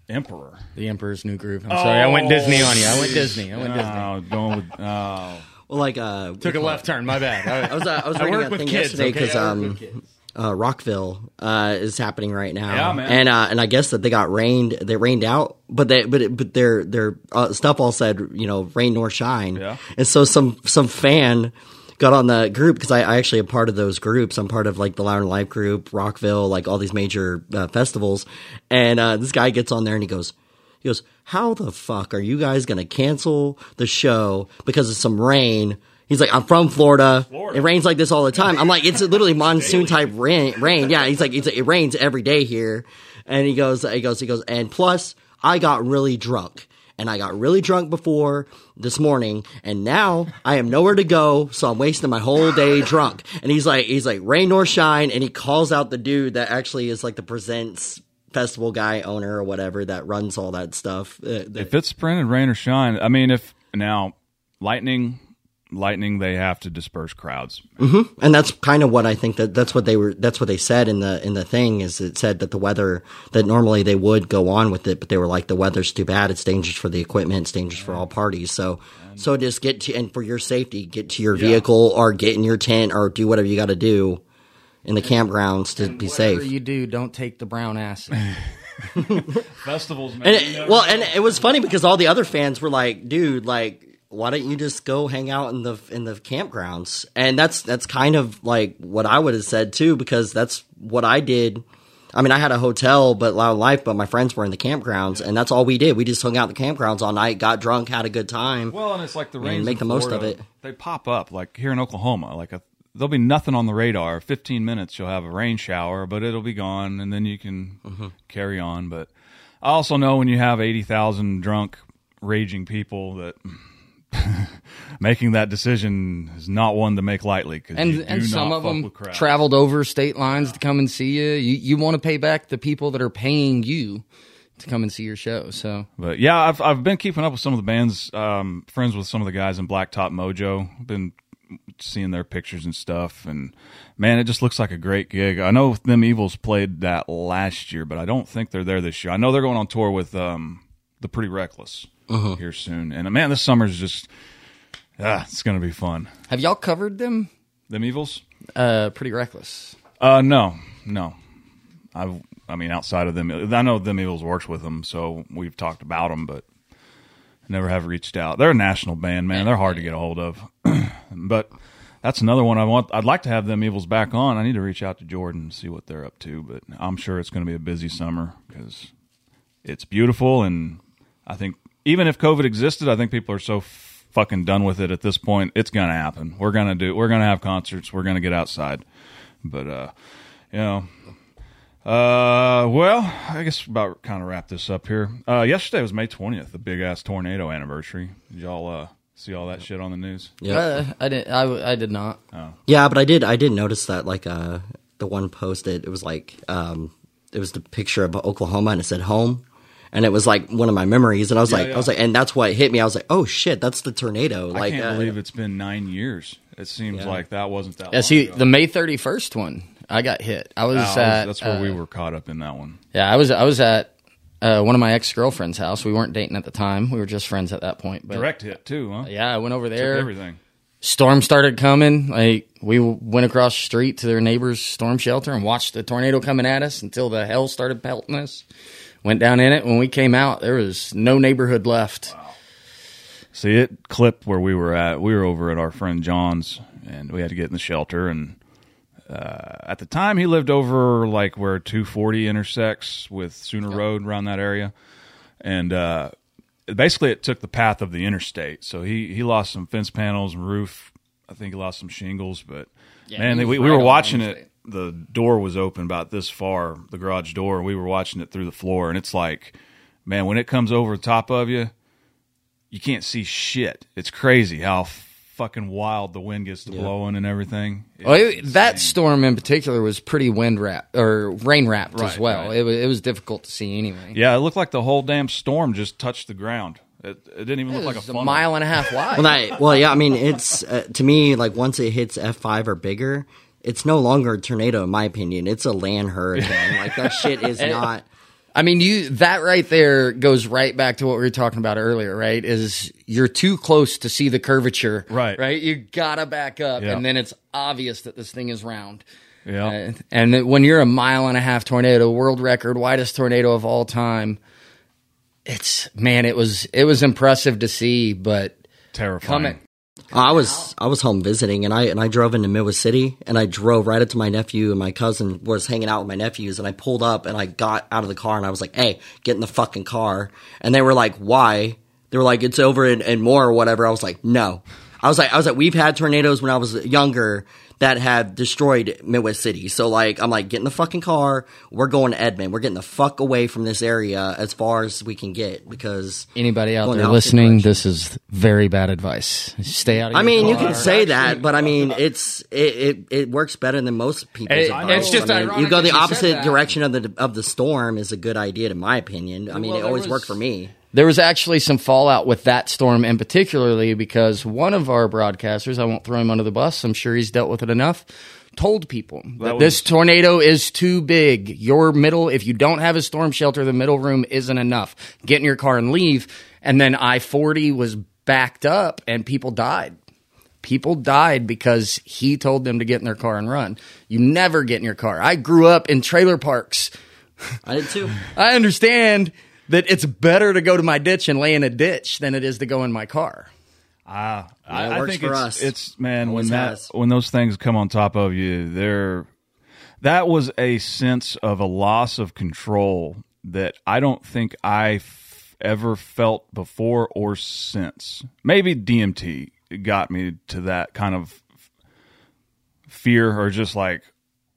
Emperor. The Emperor's New Groove. I'm sorry, I went Disney on you. I went Disney. I went Disney. Oh, going with oh. Well, like uh, Took a left turn. My bad. I was uh, I was I reading work a with thing kids, yesterday okay? because I work um, with kids. Uh, Rockville uh, is happening right now. Yeah, man. And uh, and I guess that they got rained. They rained out, but they but it, but their their uh, stuff all said you know rain nor shine. Yeah. And so some some fan got on the group because I, I actually am part of those groups. I'm part of like the Louder Life group, Rockville, like all these major uh, festivals. And uh, this guy gets on there and he goes. He goes, How the fuck are you guys going to cancel the show because of some rain? He's like, I'm from Florida. It rains like this all the time. I'm like, it's literally monsoon type rain. Rain. Yeah. He's like, it's, it rains every day here. And he goes, he goes, he goes, and plus, I got really drunk. And I got really drunk before this morning, and now I am nowhere to go, so I'm wasting my whole day <laughs> drunk. And he's like, he's like, rain nor shine, and he calls out the dude that actually is like the presents festival guy owner or whatever that runs all that stuff. Uh, If it's printed rain or shine, I mean, if now lightning, lightning, they have to disperse crowds. Mm-hmm. and that's kind of what I think that that's what they were that's what they said in the in the thing is it said that the weather that normally they would go on with it but they were like the weather's too bad it's dangerous for the equipment it's dangerous for all parties so so just get to and for your safety get to your vehicle or get in your tent or do whatever you got to do in the campgrounds to be safe you do, don't take the brown acid. <laughs> Festivals, man. and it, well and it was funny because all the other fans were like dude like why don't you just go hang out in the in the campgrounds and that's that's kind of like what i would have said too because that's what i did i mean i had a hotel but loud life but my friends were in the campgrounds and that's all we did we just hung out in the campgrounds all night got drunk had a good time well, and it's like the rain. make the most of it. They pop up like here in Oklahoma. Like a, there'll be nothing on the radar. Fifteen minutes, you'll have a rain shower, but it'll be gone, and then you can Mm-hmm. carry on. But I also know when you have eighty thousand drunk, raging people that. <laughs> Making that decision is not one to make lightly and you and some of them traveled over state lines to come and see you. You you want to pay back the people that are paying you to come and see your show. So But yeah, I've I've been keeping up with some of the bands. Um, friends with some of the guys in Blacktop Mojo. Been seeing their pictures and stuff, and man, it just looks like a great gig. I know them Evils played that last year, but I don't think they're there this year. I know they're going on tour with um, the Pretty Reckless here soon, and man, this summer's just ah, it's gonna be fun. have y'all covered them? Them Evils? Uh, pretty reckless. Uh, no, no. I I mean, outside of them, I know them Eagles works with them, so we've talked about them, but never have reached out. They're a national band, man. They're hard to get a hold of, <clears throat> but that's another one I want. I'd like to have them Evils back on. I need to reach out to Jordan and see what they're up to, but I'm sure it's going to be a busy summer because it's beautiful, and I think even if COVID existed, I think people are so f- fucking done with it at this point. It's going to happen. We're going to do. We're going to have concerts. We're going to get outside, but uh, you know. Uh, well, I guess about kind of wrap this up here. Uh, yesterday was May twentieth, the big ass tornado anniversary. Did y'all uh see all that shit on the news? yeah Uh, I didn't. I, w- I did not. Oh. Yeah, but I did I did notice that like uh the one posted it was like um it was the picture of Oklahoma and it said home and it was like one of my memories and I was like yeah. I was like and that's what hit me I was like oh shit that's the tornado Like, I like can't uh, believe it's been nine years. It seems Yeah. like that wasn't that. Yeah, long see, ago. the May thirty first one, I got hit. I was Oh, at. that's where uh, we were caught up in that one. Yeah, I was. I was at uh, one of my ex girlfriend's house. We weren't dating at the time. We were just friends at that point. But Direct hit too, huh? yeah, I went over Took there. everything. Storm started coming. Like we went across the street to their neighbor's storm shelter and watched the tornado coming at us until the hell started pelting us. Went down in it. When we came out, there was no neighborhood left. See it clipped where we were at. We were over at our friend John's, and we had to get in the shelter. And uh, at the time, he lived over like where 240 intersects with Sooner Road around that area, and uh, basically it took the path of the interstate. So he he lost some fence panels and roof. I think he lost some shingles, but man, he we, we were watching it. Interstate. The door was open about this far, the garage door, and we were watching it through the floor. And it's like, man, when it comes over the top of you, you can't see shit. It's crazy how fucking wild the wind gets to blowing and everything. Well, it, that storm in particular was pretty wind wrapped or rain wrapped as well. right. It was it was difficult to see anyway. yeah, it looked like the whole damn storm just touched the ground. It, it didn't even It look like a was a mile and a half <laughs> wide. Well, I, well, yeah. I mean, it's uh, to me like once it hits F five or bigger, it's no longer a tornado, in my opinion. It's a land hurricane. <laughs> like that shit is not. I mean, you that right there goes right back to what we were talking about earlier, right? Is you're too close to see the curvature, Right. Right, you gotta back up, Yeah. and then it's obvious that this thing is round. Yeah. Uh, and when you're a mile and a half tornado, world record, widest tornado of all time, it's man, it was it was impressive to see, but Terrifying. coming. I was I was home visiting, and I and I drove into Midwest City, and I drove right up to my nephew, and my cousin was hanging out with my nephews, and I pulled up, and I got out of the car, and I was like, "Hey, get in the fucking car," and they were like, "Why?" They were like, "It's over and, and more or whatever." I was like, "No." I was like, I was like, we've had tornadoes when I was younger that have destroyed Midwest City. So like, I'm like, get in the fucking car. We're going to Edmond. We're getting the fuck away from this area as far as we can get because Anybody out there listening, this is very bad advice. Stay out of here. I your mean, you can say that, but I mean, it's it, it, it works better than most people's It- it's just I mean, you go the opposite direction of the of the storm is a good idea, in my opinion. I mean, Well, it always was- worked for me. There was actually some fallout with that storm, and particularly because one of our broadcasters, I won't throw him under the bus, I'm sure he's dealt with it enough, told people that, was- this tornado is too big. Your middle, if you don't have a storm shelter, the middle room isn't enough. Get in your car and leave. And then I 40 was backed up, and people died. People died because he told them to get in their car and run. You never get in your car. I grew up in trailer parks. I did too. <laughs> I understand that it's better to go to my ditch and lay in a ditch than it is to go in my car. Ah, I, it I think for it's, us. it's man when that has. when those things come on top of you, they're that was a sense of a loss of control that I don't think I f- ever felt before or since. Maybe DMT got me to that kind of fear or just like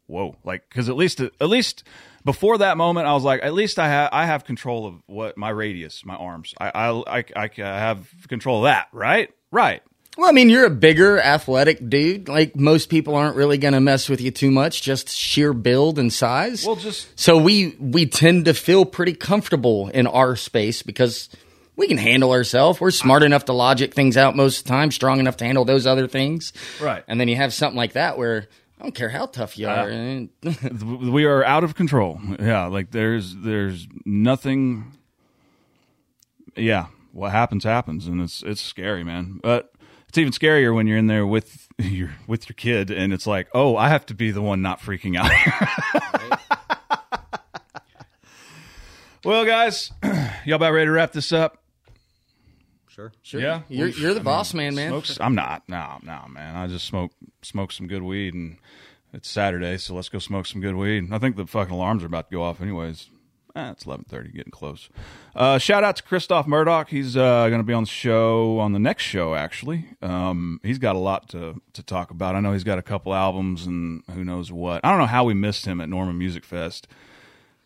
whoa like because at least at least before that moment i was like at least i have i have control of what my radius my arms i i i, I have control of that right right Well, I mean, you're a bigger, athletic dude. Like most people aren't really going to mess with you too much, just sheer build and size. well just so we we tend to feel pretty comfortable in our space because we can handle ourselves. We're smart enough to logic things out most of the time, strong enough to handle those other things. Right. And then you have something like that where I don't care how tough you uh, are. and- <laughs> we are out of control. Yeah like there's there's nothing yeah what happens happens and it's it's scary man. But it's even scarier when you're in there with <laughs> your with your kid and it's like oh i have to be the one not freaking out <laughs> well guys <clears throat> y'all about ready to wrap this up Sure. Sure. Yeah. You're, you're the boss man, man. Smokes, I'm not. No, no, man. I just smoke smoke some good weed, and it's Saturday, so let's go smoke some good weed. I think the fucking alarms are about to go off, anyways. Eh, it's eleven thirty, getting close. Uh, shout out to Christoph Murdoch. He's uh, going to be on the show on the next show. Actually, um, he's got a lot to to talk about. I know he's got a couple albums and who knows what. I don't know how we missed him at Norman Music Fest.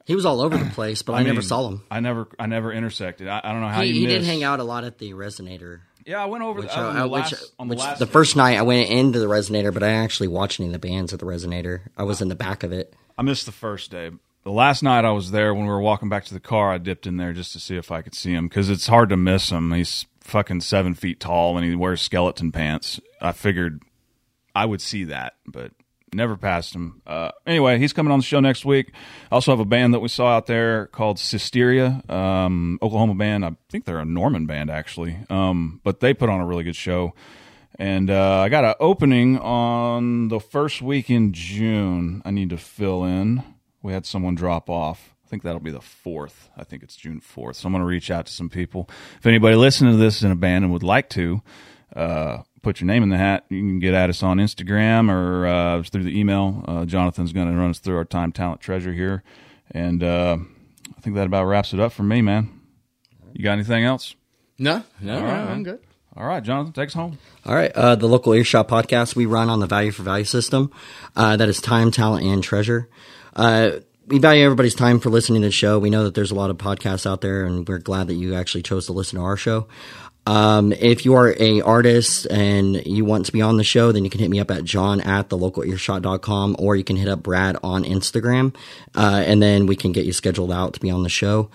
He was all over the <clears throat> place, but I, never mean, saw him. I never, I never intersected. I, I don't know how He, you he did hang out a lot at the Resonator. Yeah, I went over Which, the, uh, on the uh, which, last, on the which last the first night I went into the Resonator, but I actually watched any of the bands at the Resonator. I was in the back of it. I missed the first day. The last night I was there when we were walking back to the car, I dipped in there just to see if I could see him because it's hard to miss him. He's fucking seven feet tall and he wears skeleton pants. I figured I would see that, but never passed him. Uh, anyway, he's coming on the show next week. I also have a band that we saw out there called Cysteria, um, Oklahoma band. I think they're a Norman band actually, um, but they put on a really good show. And uh, I got an opening on the first week in June. I need to fill in. We had someone drop off. I think that'll be the fourth. I think it's June fourth. So I'm going to reach out to some people. If anybody listening to this is in a band and would like to uh, put your name in the hat, you can get at us on Instagram or uh, through the email. Uh, Jonathan's going to run us through our time talent treasure here, and uh, I think that about wraps it up for me, man. You got anything else? No, no, no, I'm good. All right, Jonathan, take us home. All right, uh, the local earshot podcast we run on the value for value system. Uh, that is time, talent, and treasure. Uh, we value everybody's time for listening to the show. We know that there's a lot of podcasts out there, and we're glad that you actually chose to listen to our show. Um, if you are a artist and you want to be on the show, then you can hit me up at john at the local earshot.com or you can hit up Brad on Instagram. Uh, and then we can get you scheduled out to be on the show.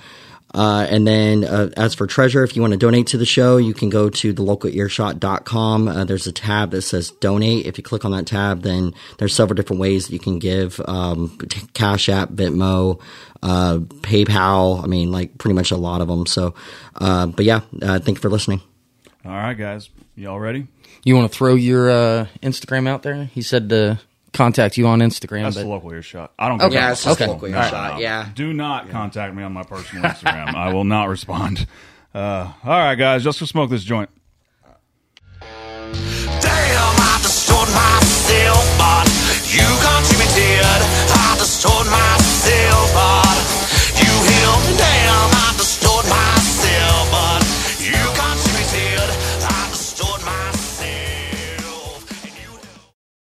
Uh, and then uh, as for treasure, if you want to donate to the show, you can go to thelocalearshot.com. Uh, there's a tab that says donate. If you click on that tab, then there's several different ways that you can give, um, t- Cash App, Venmo, uh, PayPal. I mean, like pretty much a lot of them. So, uh, but yeah, uh, thank you for listening. All right, guys, y'all ready? You want to throw your uh, Instagram out there? He said to contact you on Instagram. That's but, the local earshot. I don't. Okay, yeah, that's just local earshot. Right. Yeah. Do not yeah. contact me on my personal Instagram. I will not respond. Uh, all right, guys, just to smoke this joint. Damn, I destroyed myself, but you contributed. I destroyed myself, but.